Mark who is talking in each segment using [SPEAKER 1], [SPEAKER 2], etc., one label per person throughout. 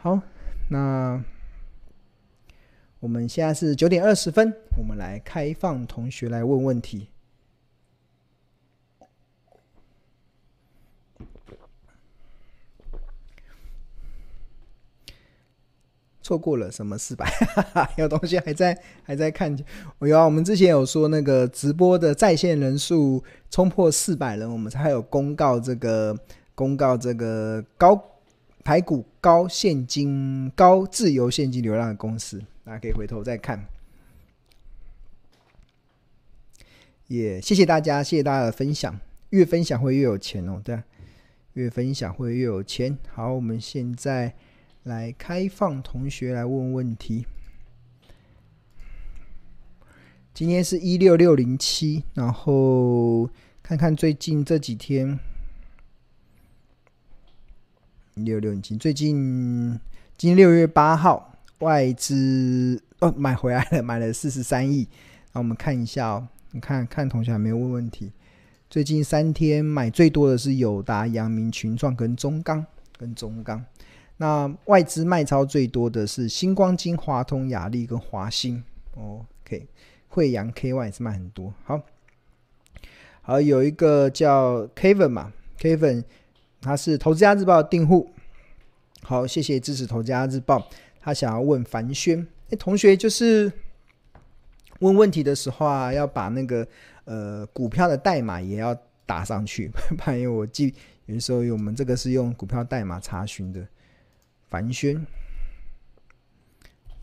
[SPEAKER 1] 好，那我们现在是九点二十分，我们来开放同学来问问题。错过了什么四百？有同学还在还在看。我有啊，我们之前有说那个直播的在线人数冲破四百人，我们才有公告这个公告这个高排骨高现金高自由现金流量的公司，大家可以回头再看。也、谢谢大家，谢谢大家的分享，越分享会越有钱哦，对啊，越分享会越有钱。好，我们现在。来开放同学来问问题。今天是一六六零七，然后看看最近这几天一六六零七，最近今六月八号，外资哦买回来了，买了四十三亿。那我们看一下哦，你看看同学还没有问问题。最近三天买最多的是友达、阳明、群创跟中钢，跟中钢。那外资卖超最多的是星光金、华通、雅丽跟华兴。OK，慧阳 KY 也是卖很多。好，好，有一个叫 Kevin 嘛，Kevin 他是投资家日报的订户。好，谢谢支持投资家日报。他想要问凡轩，哎，同学就是问问题的时候啊，要把那个呃股票的代码也要打上去，不然因为我记有时候我们这个是用股票代码查询的。凡轩，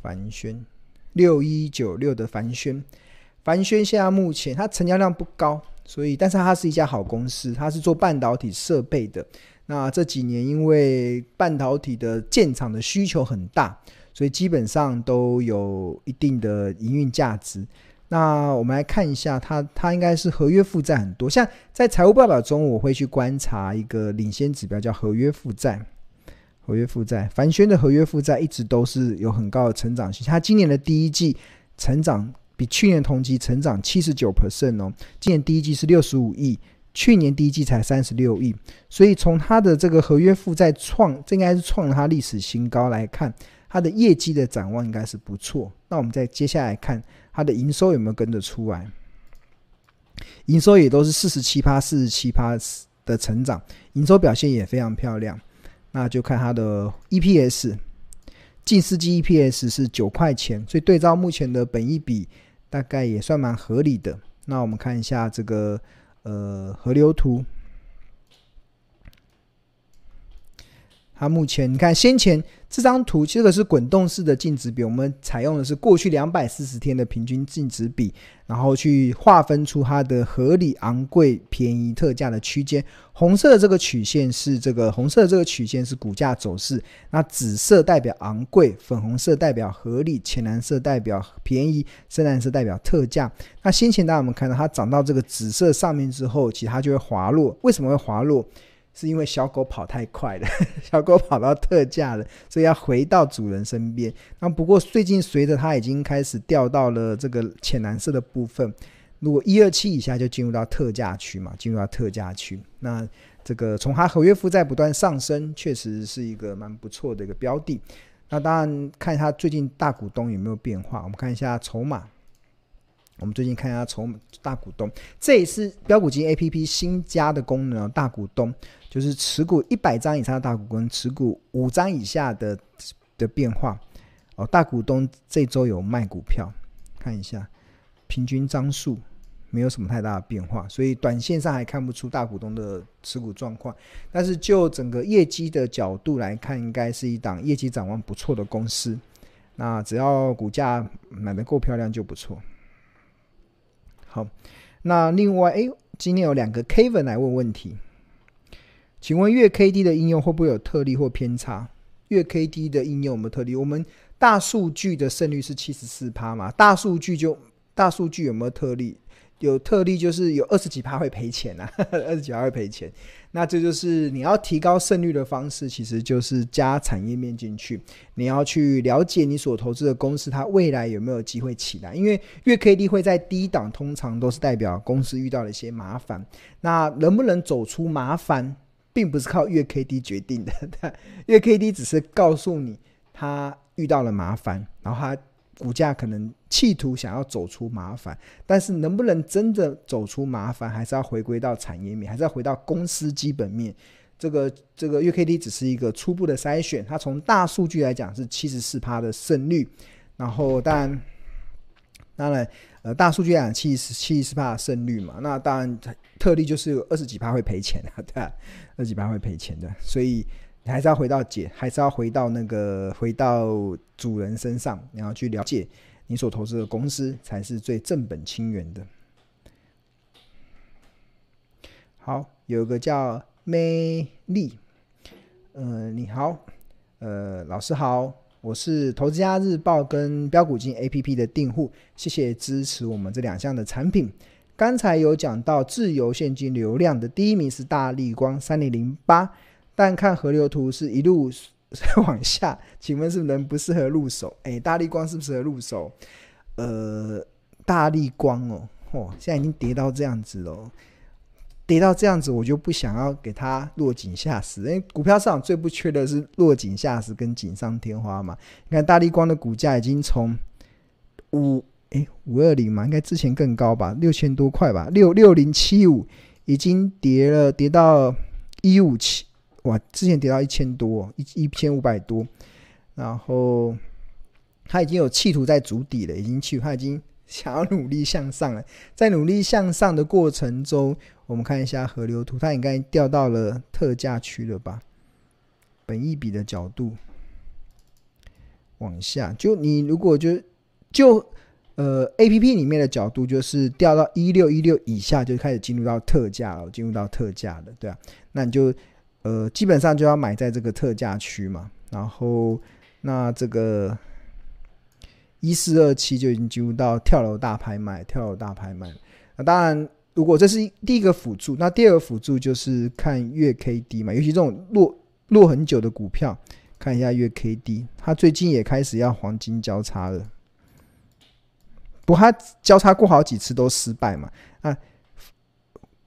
[SPEAKER 1] 凡轩，六一九六的凡轩，凡轩现在目前它成交量不高，所以但是它是一家好公司，它是做半导体设备的。那这几年因为半导体的建厂的需求很大，所以基本上都有一定的营运价值。那我们来看一下它，它应该是合约负债很多。像在财务报表中，我会去观察一个领先指标，叫合约负债。合约负债，凡轩的合约负债一直都是有很高的成长性。他今年的第一季成长比去年同期成长七十九 percent 哦。今年第一季是六十五亿，去年第一季才三十六亿。所以从它的这个合约负债创，这应该是创了它历史新高来看，它的业绩的展望应该是不错。那我们再接下来看它的营收有没有跟得出来？营收也都是四十七趴、四十七趴的成长，营收表现也非常漂亮。那就看它的 EPS，近四季 EPS 是九块钱，所以对照目前的本益比，大概也算蛮合理的。那我们看一下这个呃河流图。它目前你看，先前这张图这个是滚动式的净值比，我们采用的是过去两百四十天的平均净值比，然后去划分出它的合理、昂贵、便宜、特价的区间。红色的这个曲线是这个红色的这个曲线是股价走势，那紫色代表昂贵，粉红色代表合理，浅蓝色代表便宜，深蓝色代表特价。那先前大家我们看到它涨到这个紫色上面之后，其实它就会滑落。为什么会滑落？是因为小狗跑太快了，小狗跑到特价了，所以要回到主人身边。那不过最近随着它已经开始掉到了这个浅蓝色的部分，如果一二七以下就进入到特价区嘛，进入到特价区。那这个从它合约负债不断上升，确实是一个蛮不错的一个标的。那当然看它最近大股东有没有变化，我们看一下筹码。我们最近看一下从大股东，这也是标股金 A P P 新加的功能。大股东就是持股一百张以上的大股东，持股五张以下的的变化。哦，大股东这周有卖股票，看一下平均张数没有什么太大的变化，所以短线上还看不出大股东的持股状况。但是就整个业绩的角度来看，应该是一档业绩展望不错的公司。那只要股价买得够漂亮就不错。好，那另外，哎，今天有两个 Kevin 来问问题，请问月 K D 的应用会不会有特例或偏差？月 K D 的应用有没有特例？我们大数据的胜率是七十四趴嘛？大数据就大数据有没有特例？有特例，就是有二十几趴会赔钱啊，二十几趴会赔钱。那这就是你要提高胜率的方式，其实就是加产业面进去。你要去了解你所投资的公司，它未来有没有机会起来？因为月 K D 会在低档，通常都是代表公司遇到了一些麻烦。那能不能走出麻烦，并不是靠月 K D 决定的。月 K D 只是告诉你它遇到了麻烦，然后它。股价可能企图想要走出麻烦，但是能不能真的走出麻烦，还是要回归到产业面，还是要回到公司基本面。这个这个月 K D 只是一个初步的筛选，它从大数据来讲是七十四趴的胜率，然后当然当然呃大数据来讲七十七十四趴胜率嘛，那当然特例就是有二十几趴会赔钱啊，对吧？二十几趴会赔钱的，所以。你还是要回到解，还是要回到那个回到主人身上，你要去了解你所投资的公司才是最正本清源的。好，有一个叫 May 丽，呃，你好，呃，老师好，我是投资家日报跟标股金 APP 的订户，谢谢支持我们这两项的产品。刚才有讲到自由现金流量的第一名是大立光三零零八。但看河流图是一路 往下，请问是人不适合入手？哎、大立光是不是适合入手？呃，大立光哦，哦，现在已经跌到这样子了，跌到这样子，我就不想要给它落井下石。因为股票市场最不缺的是落井下石跟锦上添花嘛。你看大立光的股价已经从五哎五二零嘛，应该之前更高吧，六千多块吧，六六零七五已经跌了，跌到一五七。哇，之前跌到一千多，一一千五百多，然后他已经有企图在筑底了，已经去，他已经想要努力向上了。在努力向上的过程中，我们看一下河流图，它应该掉到了特价区了吧？本一比的角度往下，就你如果就就呃 A P P 里面的角度，就是掉到一六一六以下，就开始进入到特价了，进入到特价了，对啊，那你就。呃，基本上就要买在这个特价区嘛，然后那这个一四二七就已经进入到跳楼大拍卖，跳楼大拍卖。那当然，如果这是第一个辅助，那第二个辅助就是看月 K D 嘛，尤其这种落落很久的股票，看一下月 K D，它最近也开始要黄金交叉了，不过它交叉过好几次都失败嘛，啊，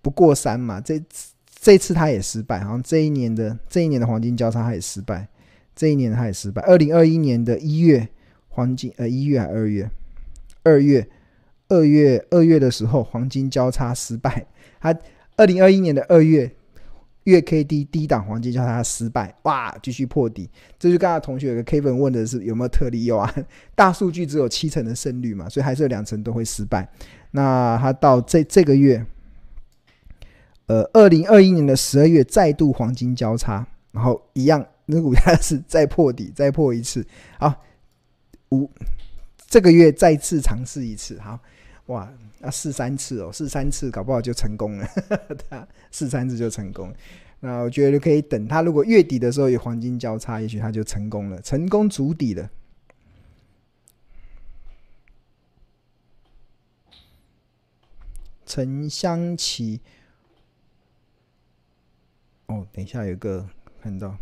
[SPEAKER 1] 不过三嘛，这次。这次他也失败，好像这一年的这一年的黄金交叉他也失败，这一年他也失败。二零二一年的一月黄金呃一月还二月二月二月二月的时候黄金交叉失败，他二零二一年的二月月 K D 低档黄金交叉失败，哇，继续破底。这就刚才同学有个 Kevin 问的是有没有特例？有啊，大数据只有七成的胜率嘛，所以还是有两成都会失败。那他到这这个月。呃，二零二一年的十二月再度黄金交叉，然后一样，那股价是再破底，再破一次。好，五这个月再次尝试一次，好，哇，那试三次哦，试三次搞不好就成功了，试三次就成功。那我觉得可以等它，如果月底的时候有黄金交叉，也许它就成功了，成功筑底了。陈香琪。哦，等一下，有个看到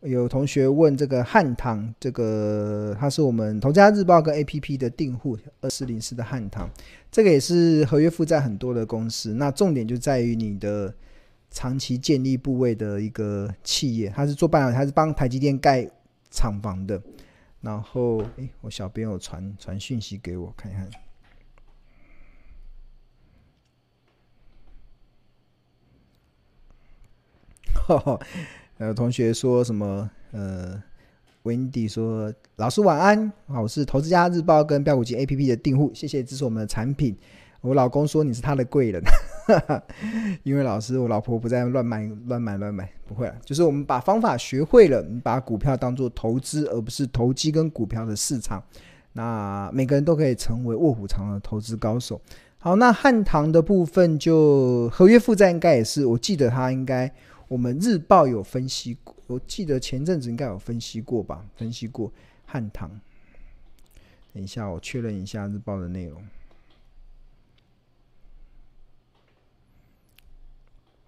[SPEAKER 1] 有同学问这个汉唐，这个他是我们同家日报跟 APP 的订户，二四零四的汉唐，这个也是合约负债很多的公司。那重点就在于你的长期建立部位的一个企业，他是做半导体，他是帮台积电盖厂房的。然后，诶，我小编有传传讯息给我看一看。有 同学说什么？呃，Wendy 说：“老师晚安，好，我是投资家日报跟标股金 APP 的订户，谢谢支持我们的产品。我老公说你是他的贵人，因为老师我老婆不再乱买乱买乱买，不会了，就是我们把方法学会了，你把股票当做投资，而不是投机跟股票的市场。那每个人都可以成为卧虎藏龙的投资高手。好，那汉唐的部分就合约负债应该也是，我记得他应该。”我们日报有分析过，我记得前阵子应该有分析过吧？分析过汉唐。等一下，我确认一下日报的内容。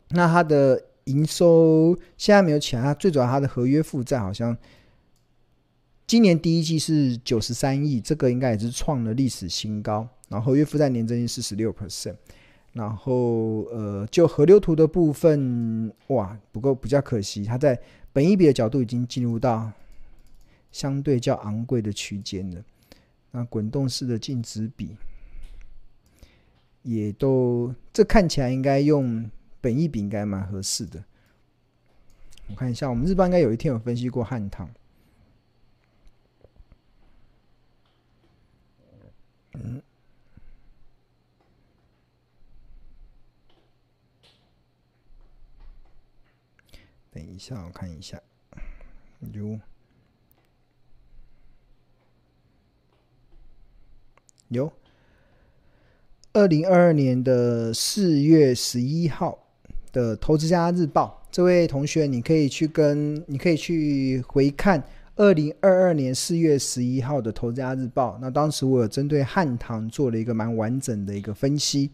[SPEAKER 1] 那它的营收现在没有起来，它最主要它的合约负债好像今年第一季是九十三亿，这个应该也是创了历史新高。然后合约负债年增率四十六 percent。然后呃，就河流图的部分，哇，不过比较可惜，它在本一笔的角度已经进入到相对较昂贵的区间了。那滚动式的净值比也都，这看起来应该用本一笔应该蛮合适的。我看一下，我们日报应该有一天有分析过汉唐。嗯。等一下，我看一下，有有，二零二二年的四月十一号的《投资家日报》，这位同学，你可以去跟，你可以去回看二零二二年四月十一号的《投资家日报》。那当时我有针对汉唐做了一个蛮完整的一个分析。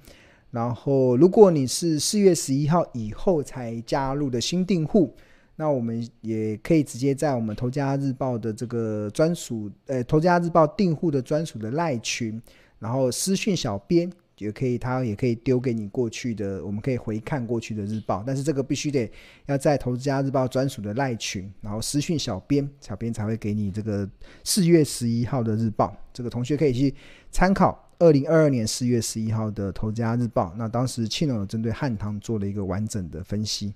[SPEAKER 1] 然后，如果你是四月十一号以后才加入的新订户，那我们也可以直接在我们投家日报的这个专属，呃，投家日报订户的专属的赖群，然后私讯小编也可以，他也可以丢给你过去的，我们可以回看过去的日报，但是这个必须得要在投资家日报专属的赖群，然后私讯小编，小编才会给你这个四月十一号的日报，这个同学可以去参考。二零二二年四月十一号的《投资家日报》，那当时庆隆有针对汉唐做了一个完整的分析。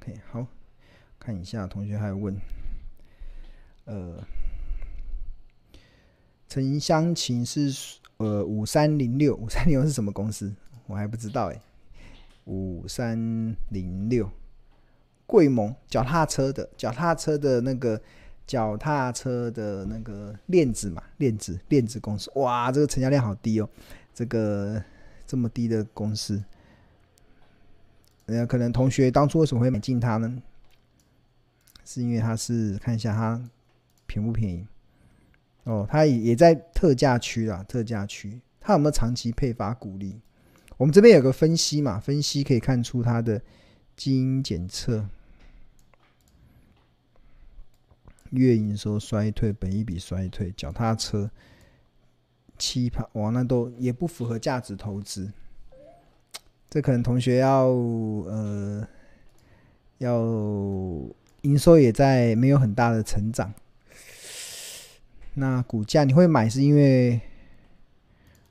[SPEAKER 1] OK，好，看一下同学还问，呃，陈湘琴是呃五三零六，五三零六是什么公司？我还不知道哎。五三零六，贵盟脚踏车的脚踏车的那个。脚踏车的那个链子嘛，链子链子公司，哇，这个成交量好低哦，这个这么低的公司，呃，可能同学当初为什么会买进它呢？是因为它是看一下它便不便宜哦，它也也在特价区啦，特价区，它有没有长期配发股利？我们这边有个分析嘛，分析可以看出它的基因检测。月营收衰退，本益比衰退，脚踏车七趴，哇，那都也不符合价值投资。这可能同学要呃要营收也在没有很大的成长。那股价你会买是因为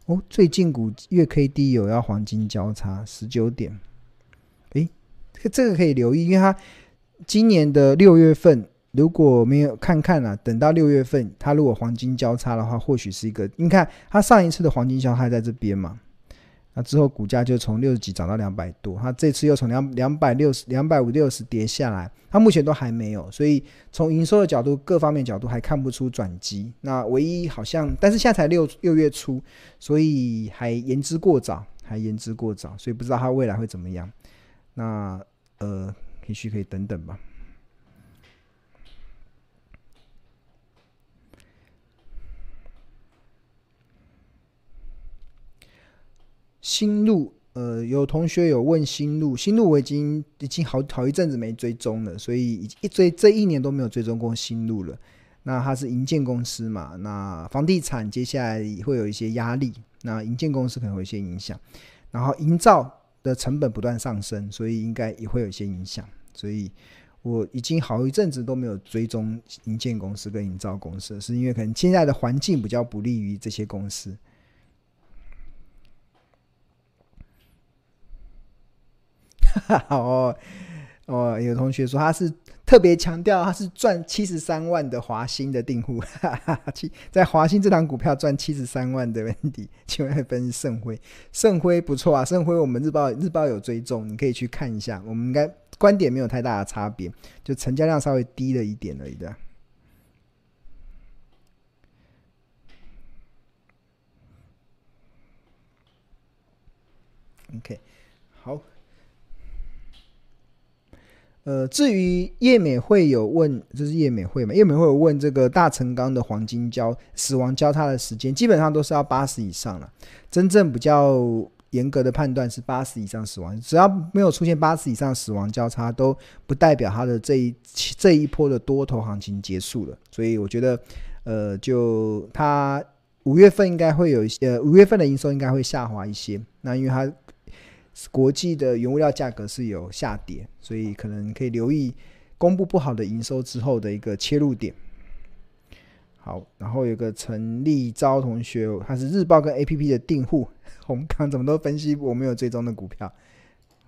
[SPEAKER 1] 哦，最近股月 K D 有要黄金交叉十九点，诶，这个这个可以留意，因为它今年的六月份。如果没有看看啊，等到六月份，它如果黄金交叉的话，或许是一个。你看它上一次的黄金交叉在这边嘛，那之后股价就从六十几涨到两百多，它这次又从两两百六十、两百五六十跌下来，它目前都还没有，所以从营收的角度、各方面角度还看不出转机。那唯一好像，但是现在才六六月初，所以还言之过早，还言之过早，所以不知道它未来会怎么样。那呃，也许可以等等吧。新路，呃，有同学有问新路，新路我已经已经好好一阵子没追踪了，所以一追这一年都没有追踪过新路了。那它是营建公司嘛？那房地产接下来会有一些压力，那营建公司可能会有一些影响。然后营造的成本不断上升，所以应该也会有一些影响。所以我已经好一阵子都没有追踪营建公司跟营造公司，是因为可能现在的环境比较不利于这些公司。哦哦，有同学说他是特别强调他是赚七十三万的华兴的订户，七在华兴这档股票赚七十三万的问题，请问分析盛辉，盛辉不错啊，盛辉我们日报日报有追踪，你可以去看一下，我们应该观点没有太大的差别，就成交量稍微低了一点而已的。OK，好。呃，至于叶美会有问，就是叶美会嘛？叶美会有问这个大成钢的黄金交死亡交叉的时间，基本上都是要八十以上了。真正比较严格的判断是八十以上死亡，只要没有出现八十以上死亡交叉，都不代表它的这一这一波的多头行情结束了。所以我觉得，呃，就它五月份应该会有一些，呃，五月份的营收应该会下滑一些。那因为它。国际的原物料价格是有下跌，所以可能可以留意公布不好的营收之后的一个切入点。好，然后有个陈立昭同学，他是日报跟 APP 的订户，红刚怎么都分析我没有追踪的股票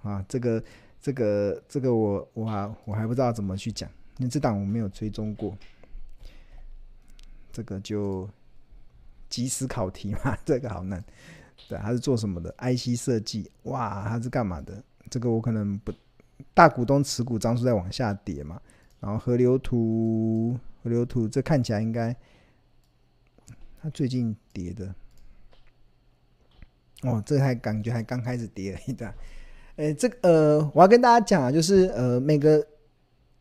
[SPEAKER 1] 啊？这个、这个、这个我我还我还不知道怎么去讲，因为这档我没有追踪过。这个就即时考题嘛，这个好难。对，他是做什么的？IC 设计，哇，他是干嘛的？这个我可能不，大股东持股张数在往下跌嘛。然后河流图，河流图，这看起来应该，他最近跌的，哦，这还感觉还刚开始跌而已的。哎，这个呃，我要跟大家讲啊，就是呃，每个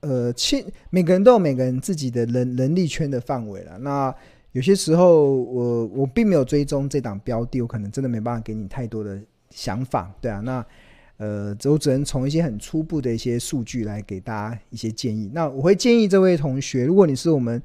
[SPEAKER 1] 呃，切，每个人都有每个人自己的能能力圈的范围了。那有些时候我，我并没有追踪这档标的，我可能真的没办法给你太多的想法，对啊，那呃，我只能从一些很初步的一些数据来给大家一些建议。那我会建议这位同学，如果你是我们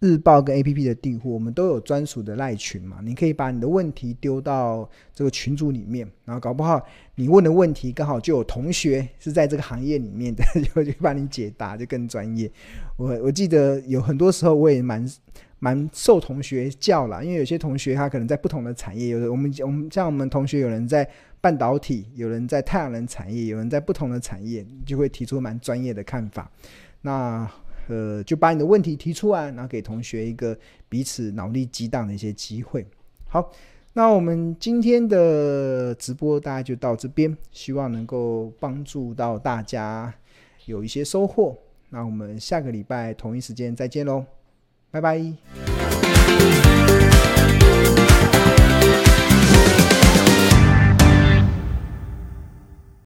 [SPEAKER 1] 日报跟 APP 的订户，我们都有专属的赖群嘛，你可以把你的问题丢到这个群组里面，然后搞不好你问的问题刚好就有同学是在这个行业里面的，就就帮你解答，就更专业。我我记得有很多时候我也蛮。蛮受同学教啦，因为有些同学他可能在不同的产业，有的我们我们像我们同学有人在半导体，有人在太阳能产业，有人在不同的产业，就会提出蛮专业的看法。那呃，就把你的问题提出来，然后给同学一个彼此脑力激荡的一些机会。好，那我们今天的直播大概就到这边，希望能够帮助到大家有一些收获。那我们下个礼拜同一时间再见喽。拜拜。